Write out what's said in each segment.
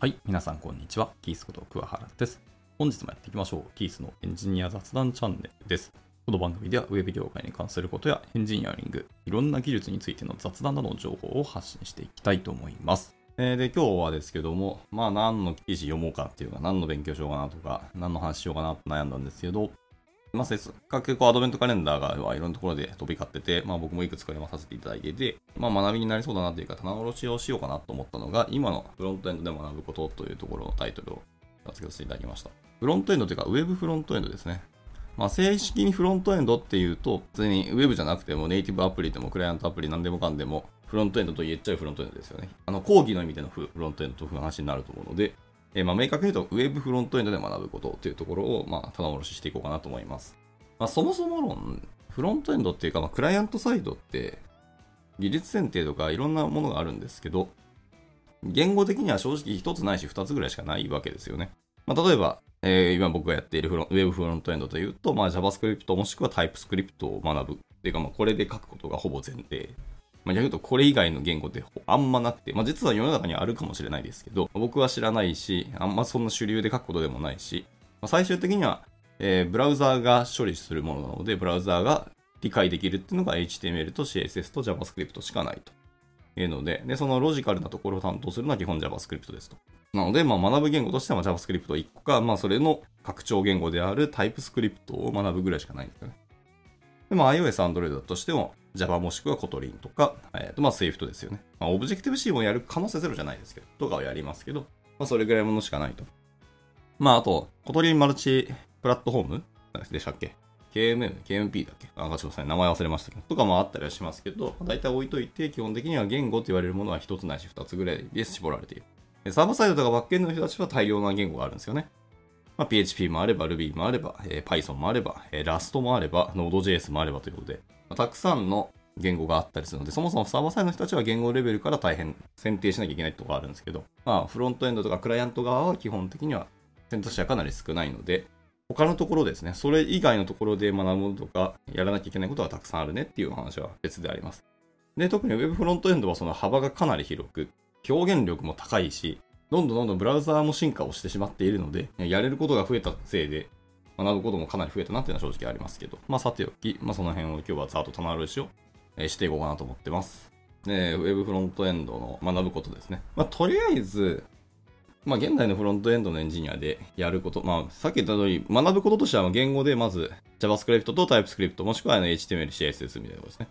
はい、皆さんこんにちは。キースこと桑原です。本日もやっていきましょう。キースのエンジニア雑談チャンネルです。この番組では Web 業界に関することやエンジニアリング、いろんな技術についての雑談などの情報を発信していきたいと思います。えーで、今日はですけども、まあ何の記事読もうかっていうか、何の勉強しようかなとか、何の話しようかなと悩んだんですけど、まあ、せっかくこうアドベントカレンダーがいろんなところで飛び交ってて、まあ僕もいくつか読まさせていただいていて、まあ学びになりそうだなというか、棚卸しをしようかなと思ったのが、今のフロントエンドで学ぶことというところのタイトルを付けさせていただきました。フロントエンドというか、ウェブフロントエンドですね。まあ正式にフロントエンドっていうと、普通にウェブじゃなくてもネイティブアプリでもクライアントアプリ何でもかんでも、フロントエンドと言えちゃうフロントエンドですよね。あの、講義の意味でのフロントエンドという話になると思うので、えーまあ明確に言うと、ウェブフロントエンドで学ぶことというところを、まあ、棚卸ししていこうかなと思います。まあ、そもそも論、フロントエンドっていうか、まあ、クライアントサイドって、技術選定とかいろんなものがあるんですけど、言語的には正直一つないし二つぐらいしかないわけですよね。まあ、例えば、えー今僕がやっているフロウェブフロントエンドというと、まあ、JavaScript もしくは TypeScript を学ぶ。っていうか、まあ、これで書くことがほぼ前提。まあ、逆に言うと、これ以外の言語ってあんまなくて、まあ、実は世の中にあるかもしれないですけど、僕は知らないし、あんまそんな主流で書くことでもないし、まあ、最終的には、えーブラウザーが処理するものなので、ブラウザーが理解できるっていうのが HTML と CSS と JavaScript しかないというので、で、そのロジカルなところを担当するのは基本 JavaScript ですと。なので、まあ、学ぶ言語としては JavaScript1 個か、まあ、それの拡張言語である TypeScript を学ぶぐらいしかないんですよね。で、まあ、iOS、Android だとしても Java もしくは Kotlin とか、えーと、まあ、Swift ですよね。まあ、Objective-C もやる可能性ゼロじゃないですけど、とかはやりますけど、まあ、それぐらいものしかないと。まあ、あと、Kotlin マルチプラットフォームでしたっけ ?KMM、KMP だっけ？あ、ごめんなさい。名前忘れましたけど。とかもあったりはしますけど、大体置いといて、基本的には言語と言われるものは一つないし二つぐらいで絞られている。サーバーサイドとかバックエンドの人たちは大量な言語があるんですよね。まあ、PHP もあれば、Ruby もあれば、えー Python もあれば、えー Rust もあれば、Node.js もあればということで、まあたくさんの言語があったりするので、そもそもサーバーサイドの人たちは言語レベルから大変選定しなきゃいけないところがあるんですけど、まあ、フロントエンドとかクライアント側は基本的には選択肢はかなり少ないので、他のところですね、それ以外のところで学ぶとか、やらなきゃいけないことがたくさんあるねっていう話は別であります。で、特に Web フロントエンドはその幅がかなり広く、表現力も高いし、どんどんどんどんブラウザーも進化をしてしまっているので、やれることが増えたせいで、学ぶこともかなり増えたなっていうのは正直ありますけど、まあさておき、まあその辺を今日はざっと棚卸しをしていこうかなと思ってます。で、ウェブフロントエンドの学ぶことですね。まあとりあえず、まあ現代のフロントエンドのエンジニアでやること、まあさっき言った通り、学ぶこととしては言語でまず JavaScript と TypeScript もしくは HTML、CSS みたいなことですね。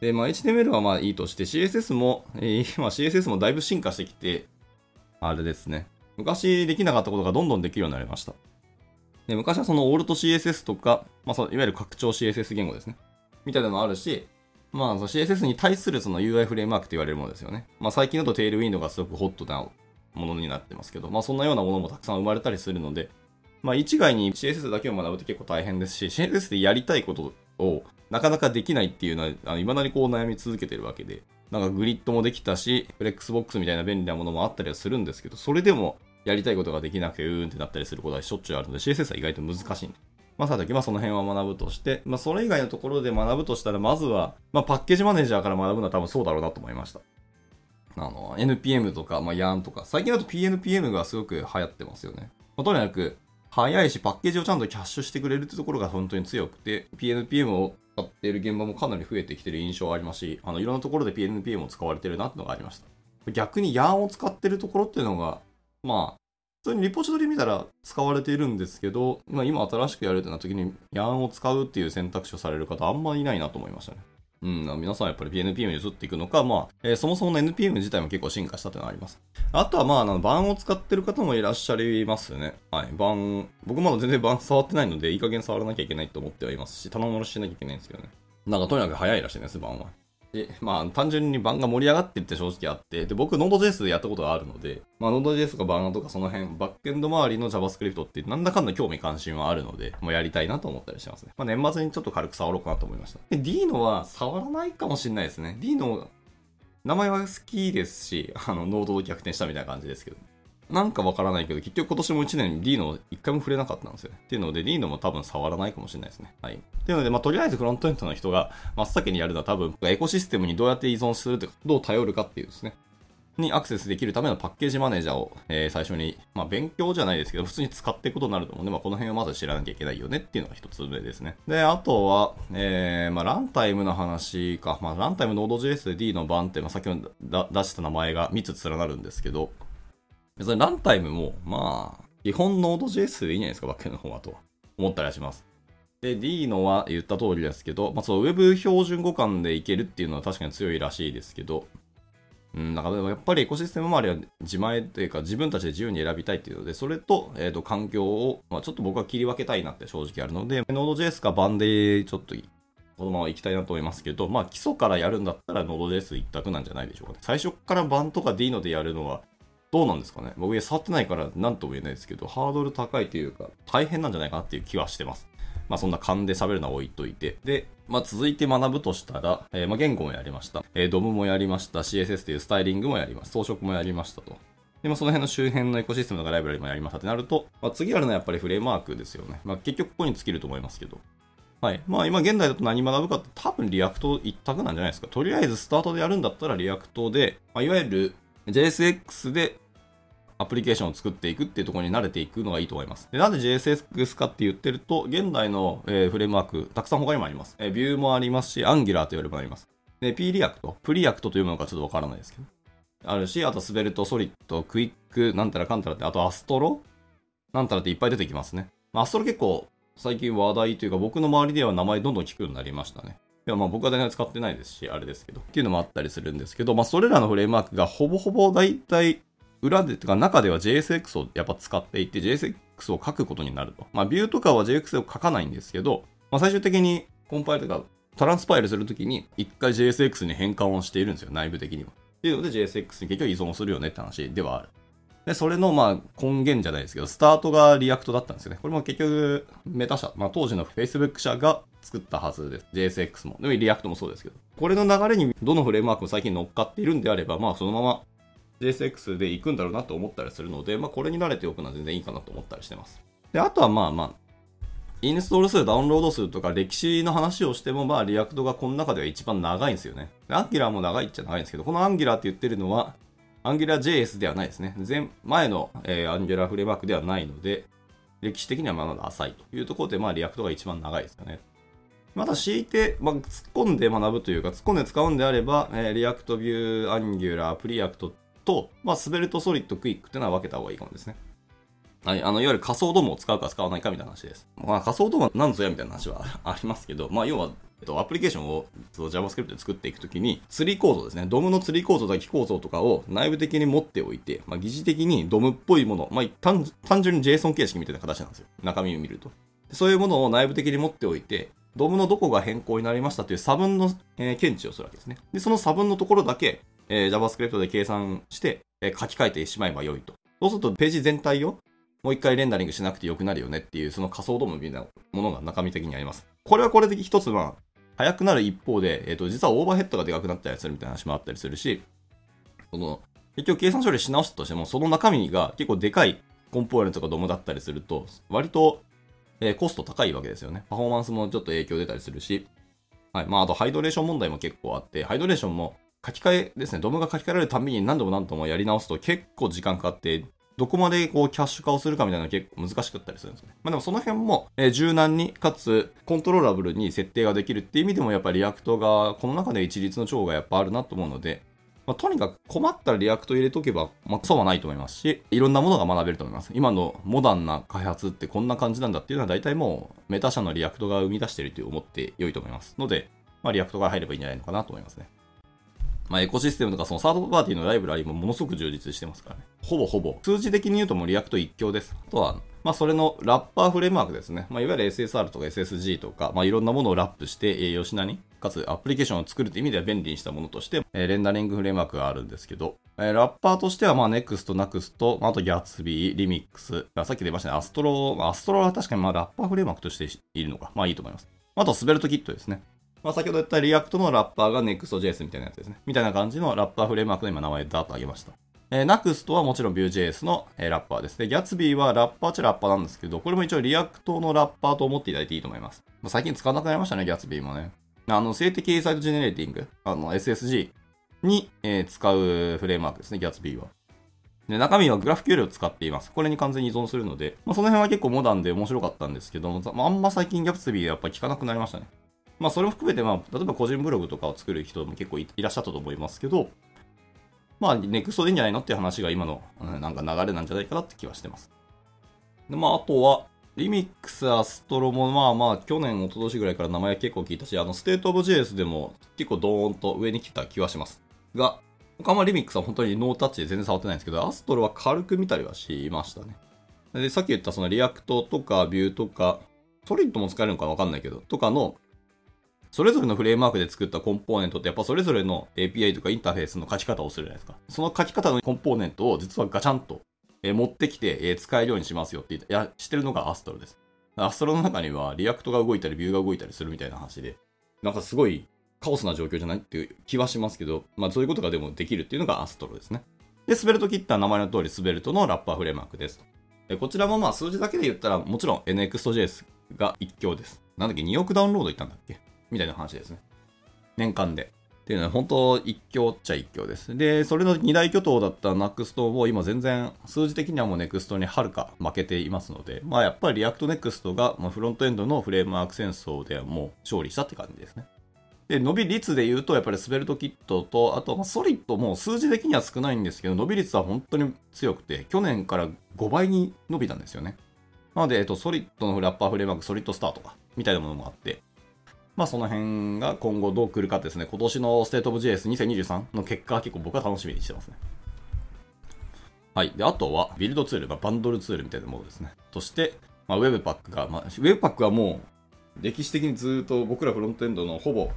で、まあ HTML はまあいいとして CSS も、えーまあ CSS もだいぶ進化してきて、あれですね。昔できなかったことがどんどんできるようになりました。で昔はそのオールト CSS とか、まあ、そういわゆる拡張 CSS 言語ですね。みたいなのもあるし、まあ、CSS に対するその UI フレームワークと言われるものですよね。まあ、最近だとテールウィンドがすごくホットなものになってますけど、まあ、そんなようなものもたくさん生まれたりするので、まあ、一概に CSS だけを学ぶと結構大変ですし、CSS でやりたいことをなかなかできないっていうのは、あの未だにこう悩み続けてるわけで、なんかグリッドもできたし、フレックスボックスみたいな便利なものもあったりはするんですけど、それでもやりたいことができなくてうーんってなったりすることはしょっちゅうあるので、CSS は意外と難しいんで。まあ、さて、まあ、その辺は学ぶとして、まあ、それ以外のところで学ぶとしたら、まずは、まあ、パッケージマネージャーから学ぶのは多分そうだろうなと思いました。あの、NPM とか、まあ、YARN とか、最近だと PNPM がすごく流行ってますよね。まあ、とにかく、早いし、パッケージをちゃんとキャッシュしてくれるってところが本当に強くて、PNPM を使っている現場もかなり増えてきてる印象はありますし、あの、いろんなところで PNPM を使われてるなってのがありました。逆に YARN を使ってるところっていうのが、まあ、普通にリポジトリ見たら使われているんですけど、まあ、今新しくやるってなった時に YARN を使うっていう選択肢をされる方あんまりいないなと思いましたね。うん、皆さんやっぱり PNPM に移っていくのか、まあ、えーそもそもの NPM 自体も結構進化したというのはあります。あとはまあ、あの、バンを使ってる方もいらっしゃいますね。はい、バン、僕まだ全然版触ってないので、いい加減触らなきゃいけないと思ってはいますし、頼もろしなきゃいけないんですけどね。なんかとにかく早いらしいです、バンは。で、まあ、単純にバンが盛り上がってって正直あって、で、僕、Node.js でやったことがあるので、まあ、Node.js とかバンとかその辺、バックエンド周りの JavaScript ってなんだかんだ興味関心はあるので、もうやりたいなと思ったりしますね。まあ、年末にちょっと軽く触ろうかなと思いました。で、Dino は触らないかもしれないですね。Dino、名前は好きですし、あの、ノードを逆転したみたいな感じですけど。なんかわからないけど、結局今年も1年に D の一回も触れなかったんですよね。っていうので、D のも多分触らないかもしれないですね。はい。っていうので、まあ、とりあえずフロントエンドの人が真っ先にやるのは多分、エコシステムにどうやって依存するとか、どう頼るかっていうですね。にアクセスできるためのパッケージマネージャーを、えー、最初に、まあ、勉強じゃないですけど、普通に使っていくことになると思うんで、まあ、この辺をまず知らなきゃいけないよねっていうのが一つ目ですね。で、あとは、えー、まあ、ランタイムの話か。まあ、ランタイム Node.js で D の版って、まあ、先ほど出した名前が3つ連なるんですけど、別にランタイムも、まあ、基本 Node.js でいいんじゃないですか、バックの方はと思ったりはします。で、D のは言った通りですけど、まあ、そう、Web 標準語感でいけるっていうのは確かに強いらしいですけど、うん、だからやっぱりエコシステム周りは自前というか自分たちで自由に選びたいっていうので、それと、えっ、ー、と、環境を、まあ、ちょっと僕は切り分けたいなって正直あるので、Node.js か版でちょっとこのまま行きたいなと思いますけど、まあ基礎からやるんだったら Node.js 一択なんじゃないでしょうかね。最初から版とか D のでやるのはどうなんですかね？僕触ってないから何とも言えないですけど、ハードル高いというか大変なんじゃないかなっていう気はしてます。まあそんな勘で喋るのは置いといて。で、まあ続いて学ぶとしたら、えー、まあ言語もやりました。えー、ドムもやりました。CSS というスタイリングもやります。装飾もやりましたと。で、まあ、その辺の周辺のエコシステムとかライブラリもやりましたってなると、まあ、次あるのはやっぱりフレームワークですよね。まあ、結局ここに尽きると思いますけど。はい。まあ今現代だと何学ぶかって多分 React 一択なんじゃないですか。とりあえずスタートでやるんだったら React で、まあ、いわゆる JSX でアプリケーションを作っていくっていうところに慣れていくのがいいと思います。でなんで JSX かって言ってると、現代の、えー、フレームワーク、たくさん他にもあります。えー、 Vue もありますし、Angular と言われるもあります。で、P リアクト、プリアクトというものかちょっとわからないですけど。あるし、あと Svelte、Solid、Qwik、なんたらかんたらって、あと Astroなんたらっていっぱい出てきますね。まあ、アストロ結構最近話題というか僕の周りでは名前どんどん聞くようになりましたね。いやまあ僕は全然使ってないですし、あれですけど。っていうのもあったりするんですけど、まあそれらのフレームワークがほぼほぼ大体裏で、とか中では JSX をやっぱ使っていて JSX を書くことになると。まあ、ビューとかは JX を書かないんですけど、まあ、最終的にコンパイルとかトランスパイルするときに一回 JSX に変換をしているんですよ、内部的には。っていうので JSX に結局依存するよねって話ではある。で、それのまあ根源じゃないですけど、スタートが React だったんですよね。これも結局 Meta 社、まあ当時の Facebook 社が作ったはずです。JSX も。でも React もそうですけど。これの流れにどのフレームワークも最近乗っかっているんであれば、まあそのまま JSX で行くんだろうなと思ったりするので、まあ、これに慣れておくのは全然いいかなと思ったりしてます。で、あとはまあまあ、インストール数、ダウンロード数とか歴史の話をしても、まあ、 React がこの中では一番長いんですよね。 Angular も長いっちゃ長いんですけど、この Angular って言ってるのは、AngularJS ではないですね。前、前の、えー、 Angular フレームワークではないので、歴史的にはまだ浅いというところで、まあ、 React が一番長いですよね。まあ強いて、まあ、突っ込んで学ぶというか、突っ込んで使うんであれば、えー、 React、Vue、Angular、Preact と、まあ、 Svelte、Solid、Qwik っていうのは分けた方がいいかもですね。はい。あの、いわゆる仮想 DOM を使うか使わないかみたいな話です。まあ、仮想 DOM は何ぞやみたいな話はありますけど、まあ、要は、えっと、アプリケーションを JavaScript で作っていくときに、ツリー構造ですね。ドムのツリー構造、だけ構造とかを内部的に持っておいて、まあ、疑似的にドムっぽいもの、まあ、単純に JSON 形式みたいな形なんですよ。中身を見ると。そういうものを内部的に持っておいて、ドムのどこが変更になりましたという差分の、えー、検知をするわけですね。で、その差分のところだけ、えー、JavaScript で計算して、え書き換えてしまえば良いと。そうするとページ全体をもう一回レンダリングしなくてよくなるよねっていう、その仮想ドームみたいなものが中身的にあります。これはこれで一つ、まあ、速くなる一方で、えっ、ー、と、実はオーバーヘッドがでかくなったりするみたいな話もあったりするし、その、結局計算処理し直したとしても、その中身が結構でかいコンポーネントとかドムだったりすると、割と、えー、コスト高いわけですよね。パフォーマンスもちょっと影響出たりするし、はい。まあ、あとハイドレーション問題も結構あって、ハイドレーションも書き換えですね、ドムが書き換えられるたびに何度も何度もやり直すと結構時間かかって、どこまでこうキャッシュ化をするかみたいなのが結構難しかったりするんですね。まあでもその辺も、え、柔軟に、かつコントローラブルに設定ができるっていう意味でもやっぱり React がこの中で一日の長がやっぱあるなと思うので、まあ、とにかく困ったら React 入れとけば、まあ、そうはないと思いますし、いろんなものが学べると思います。今のモダンな開発ってこんな感じなんだっていうのは大体もう Meta 社の React が生み出していると思って良いと思います。ので、まあ、 React が入ればいいんじゃないのかなと思いますね。まあ、エコシステムとかそのサードパーティーのライブラリもものすごく充実してますからね。ほぼほぼ。数字的に言うともう React 一強です。あとは、まあ、それのラッパーフレームワークですね。まあ、いわゆる SSR とか SSG とか、まあ、いろんなものをラップして、えー、よしなに、かつアプリケーションを作るという意味では便利にしたものとして、え、レンダリングフレームワークがあるんですけど、え、ラッパーとしては、まあ、NEXT、NUXT、あと Gatsby、Remix、さっき出ましたね、 Astro、Astro は確かにまあラッパーフレームワークとしているのか。まあいいと思います。あと、 SvelteKit ですね。まあ、先ほど言った React のラッパーが Next.js みたいなやつですね。みたいな感じのラッパーフレームワークの今名前ダーッと挙げました。えー、 Nuxt はもちろん Vue.js の、えー、ラッパーです。で、Gatsby はラッパーっちゃラッパーなんですけど、これも一応 React のラッパーと思っていただいていいと思います。まあ、最近使わなくなりましたね、Gatsby もね。あの、静的サイトジェネレーティング、あの、SSG に、えー使うフレームワークですね、Gatsby は。で、中身はグラフ QL を使っています。これに完全に依存するので、まあ、その辺は結構モダンで面白かったんですけども、まあ、んま最近 Gatsby やっぱり聞かなくなりましたね。まあ、それを含めて、まあ、例えば個人ブログとかを作る人も結構いらっしゃったと思いますけど、まあ、NEXT でいいんじゃないのっていう話が今の、なんか流れなんじゃないかなって気はしてます。で、まあ、あとは、 Remix、Astro も、まあまあ、去年、一昨年ぐらいから名前結構聞いたし、あの、 State of JS でも結構ドーンと上に来た気はします。が、他はリミックスは本当にノータッチで全然触ってないんですけど、 Astro は軽く見たりはしましたね。で、さっき言ったその React とか Vue とか、Solid も使えるのかわかんないけど、とかの、それぞれのフレームワークで作ったコンポーネントってやっぱそれぞれの API とかインターフェースの書き方をするじゃないですか。その書き方のコンポーネントを実はガチャンとえ持ってきて、え使えるようにしますよって言って、いや、してるのが Astro です。 Astro の中には React が動いたり Vue が動いたりするみたいな話で、なんかすごいカオスな状況じゃないっていう気はしますけど、まあそういうことがでもできるっていうのが Astro ですね。で、 SvelteKit は名前の通り Svelte のラッパーフレームワークですと。こちらもまあ数字だけで言ったらもちろん NXTJS が一強です。なんだっけ ?2 億ダウンロードいったんだっけ？みたいな話ですね。年間で。っていうのは本当一強っちゃ一強です。で、それの二大巨頭だった NEXT も今全然数字的にはもう NEXT にはるか負けていますので、まあやっぱり React Next がフロントエンドのフレームワーク戦争ではもう勝利したって感じですね。で、伸び率で言うと、やっぱりスベルトキットと、あと、ソリッドも数字的には少ないんですけど、伸び率は本当に強くて、去年から5倍に伸びたんですよね。なので、えっと、 Solid のラッパーフレームワーク、 SolidStart とか、みたいなものもあって、まあその辺が今後どう来るかですね、今年のステートオブ JS2023 の結果は結構僕は楽しみにしてますね。はい。で、あとは、ビルドツール、まあ、バンドルツールみたいなものですね。として、まあ、Webpack が、まあ、Webpack はもう、歴史的にずっと僕らフロントエンドのほぼ、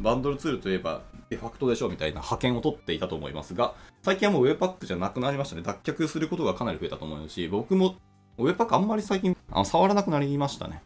バンドルツールといえば、デファクトでしょうみたいな覇権を取っていたと思いますが、最近はもう Webpack じゃなくなりましたね。脱却することがかなり増えたと思うし、僕も Webpack あんまり最近あの触らなくなりましたね。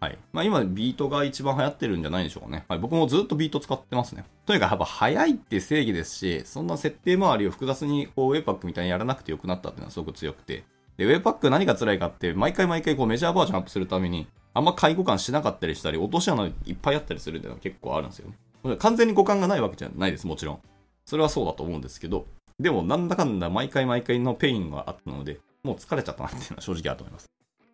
はい。まあ今、ビートが一番流行ってるんじゃないでしょうかね。はい。僕もずっとビート使ってますね。とにかくやっぱ早いって正義ですし、そんな設定周りを複雑にこう、ウェブパックみたいにやらなくてよくなったっていうのはすごく強くて。で、ウェブパック何が辛いかって、毎回毎回こうメジャーバージョンアップするために、あんま介護感しなかったりしたり、落とし穴いっぱいあったりするっていうのは結構あるんですよね。完全に互換がないわけじゃないです、もちろん。それはそうだと思うんですけど、でもなんだかんだ毎回毎回のペインがあったので、もう疲れちゃったなっていうのは正直あると思います。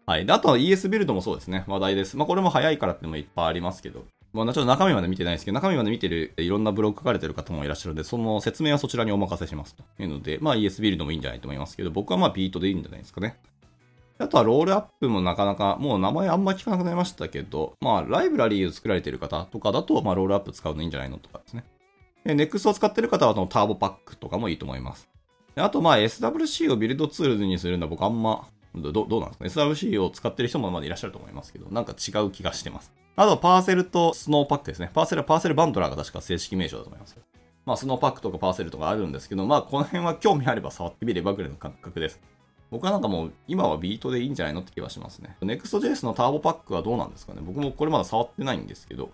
はい。で、あとは ES ビルドもそうですね。話題です。まあ、これも早いからってもいっぱいありますけど。まあ、ちょっと中身まで見てないですけど、中身まで見てるいろんなブログ書かれてる方もいらっしゃるので、その説明はそちらにお任せしますというので、まあ ES ビルドもいいんじゃないと思いますけど、僕はまあ Vite でいいんじゃないですかね。あとは Rollup もなかなか、もう名前あんま聞かなくなりましたけど、まあライブラリーを作られてる方とかだと、まあ Rollup 使うのいいんじゃないのとかですね。で、NEXT を使ってる方はその Turbopack とかもいいと思います。であとまあ SWC をビルドツールにするのは僕あんまどどうなんですかね ? SWC を使ってる人もまだいらっしゃると思いますけど、なんか違う気がしてます。あとは、 Parcel と Snowpack ですね。 Parcel は Parcel バンドラーが確か正式名称だと思います。まあ、 Snowpack とか Parcel とかあるんですけど、まあ、この辺は興味あれば触ってみればぐらいの感覚です。僕はなんかもう、今は Vite でいいんじゃないのって気はしますね。Next.js の Turbopack はどうなんですかね？僕もこれまだ触ってないんですけど、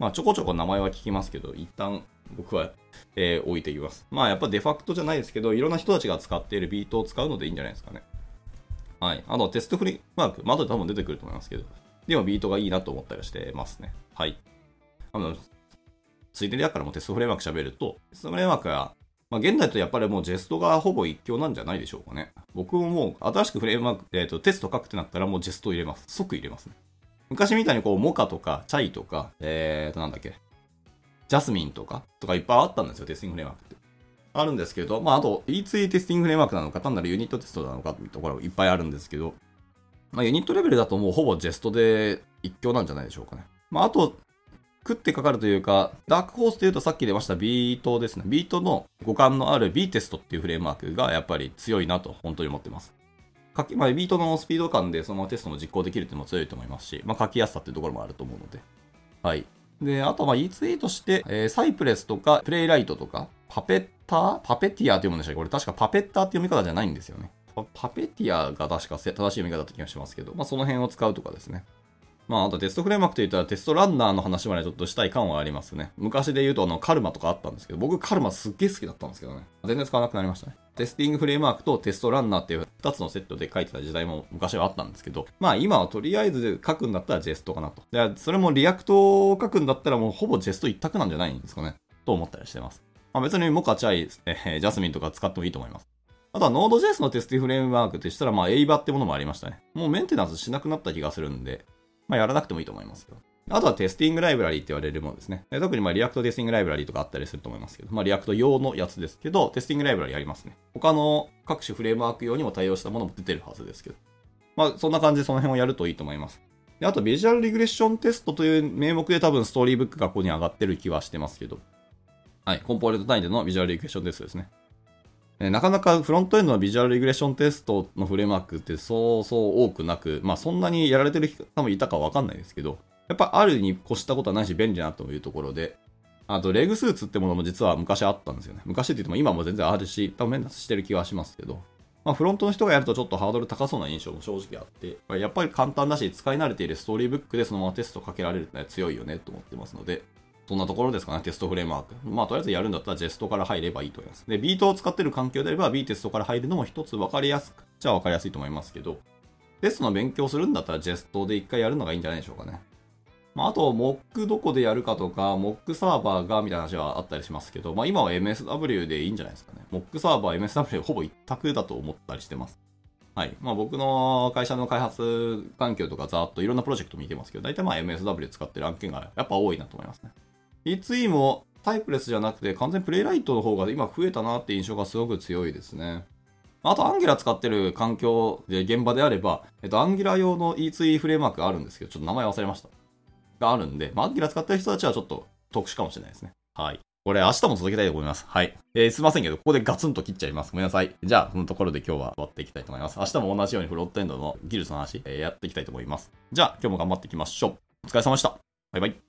まあ、ちょこちょこ名前は聞きますけど、一旦僕は、えー置いていきます。まあ、やっぱデファクトじゃないですけど、いろんな人たちが使っている Vite を使うのでいいんじゃないですかね。はい。あと、テストフレームワーク、まあ、後で多分出てくると思いますけど、でも Vite がいいなと思ったりしてますね。はい。あの、ついでにだからもうテストフレームワーク喋ると、テストフレームワークは、まあ、現代だとやっぱりもう Jest がほぼ一強なんじゃないでしょうかね。僕ももう新しくフレームワーク、えっ、と、テスト書くってなったらもう Jest 入れます。即入れますね。昔みたいにこう、 Mocha とか、チャイとか、えーと、なんだっけ、 Jasmine とか、とかいっぱいあったんですよ、テスティングフレームワークって。あるんですけど、まあ、あと E2 テスティングフレームワークなのか、単なるユニットテストなのかっていうところいっぱいあるんですけど、まあ、ユニットレベルだともうほぼ Jest で一強なんじゃないでしょうかね。まあ、あと、食ってかかるというか、ダークホースというとさっき出ました Vite ですね。 Vite の互換のある B テストっていうフレームワークがやっぱり強いなと本当に思ってます。書きまあ、 Vite のスピード感でそのままテストも実行できるっていうのも強いと思いますし、まあ、書きやすさっていうところもあると思うので。はい。で、あとはまあ E2E として、えー Cypress とか、 Playwright とか、パペッター？パペティアって読むんでしたっけ？これ確かパペッターって読み方じゃないんですよね。パパペティアが確か正しい読み方だった気がしますけど、まあその辺を使うとかですね。まあ、あとテストフレームワークといったらテストランナーの話までちょっとしたい感はありますね。昔で言うとあの Karma とかあったんですけど、僕 Karma すっげえ好きだったんですけどね。全然使わなくなりましたね。テスティングフレームワークとテストランナーっていう2つのセットで書いてた時代も昔はあったんですけど、まあ今はとりあえず書くんだったら Jest かなと。でそれも React を書くんだったらもうほぼ Jest 一択なんじゃないんですかね。と思ったりしてます。まあ、別に Mocha Chai、えー、 Jasmine とか使ってもいいと思います。あとは Node.js のテストフレームワークとしたら、まあ AVA ってものもありましたね。もうメンテナンスしなくなった気がするんで、まあやらなくてもいいと思いますけど。あとはテスティングライブラリーって言われるものですね。特にまあ React Testing Library とかあったりすると思いますけど、まあ React 用のやつですけど、テスティングライブラリありますね。他の各種フレームワーク用にも対応したものも出てるはずですけど。まあそんな感じでその辺をやるといいと思います。であと、ビジュアルリグレッションテストという名目で多分 Storybook がここに上がってる気はしてますけど。はい。コンポーネント単位でのビジュアルリグレッションテストですね。なかなかフロントエンドのビジュアルリグレッションテストのフレームワークってそうそう多くなく、まあそんなにやられてる方もいたかわかんないですけど、やっぱあるに越したことはないし便利なというところで、あとレグスーツってものも実は昔あったんですよね。昔って言っても今も全然あるし、多分メンテナンスしてる気はしますけど、まあフロントの人がやるとちょっとハードル高そうな印象も正直あって、やっぱり簡単だし使い慣れているストーリーブックでそのままテストかけられるって強いよねと思ってますので、そんなところですかね、テストフレームワーク。まあ、とりあえずやるんだったらジェストから入ればいいと思います。で、ビートを使ってる環境であれば、B テストから入るのも一つ分かりやすくじゃあ分かりやすいと思いますけど、テストの勉強するんだったらジェストで一回やるのがいいんじゃないでしょうかね。まあ、あと、モックどこでやるかとか、モックサーバーがみたいな話はあったりしますけど、まあ、今は MSW でいいんじゃないですかね。モックサーバー、MSW ほぼ一択だと思ったりしてます。はい。まあ、僕の会社の開発環境とかざーっといろんなプロジェクト見てますけど、大体まあ MSW 使ってる案件がやっぱ多いなと思いますね。E2E もタイプレスじゃなくて完全プレイライトの方が今増えたなって印象がすごく強いですね。あと、アンギュラ使ってる環境で現場であれば、えっと、アンギュラ用の E2E フレームワークがあるんですけど、ちょっと名前忘れました。があるんで、まあ、アンギュラ使ってる人たちはちょっと特殊かもしれないですね。はい。これ明日も続けたいと思います。はい。えー、すいませんけど、ここでガツンと切っちゃいます。ごめんなさい。じゃあ、このところで今日は終わっていきたいと思います。明日も同じようにフロントエンドの技術の話、えー、やっていきたいと思います。じゃあ、今日も頑張っていきましょう。お疲れ様でした。バイバイ。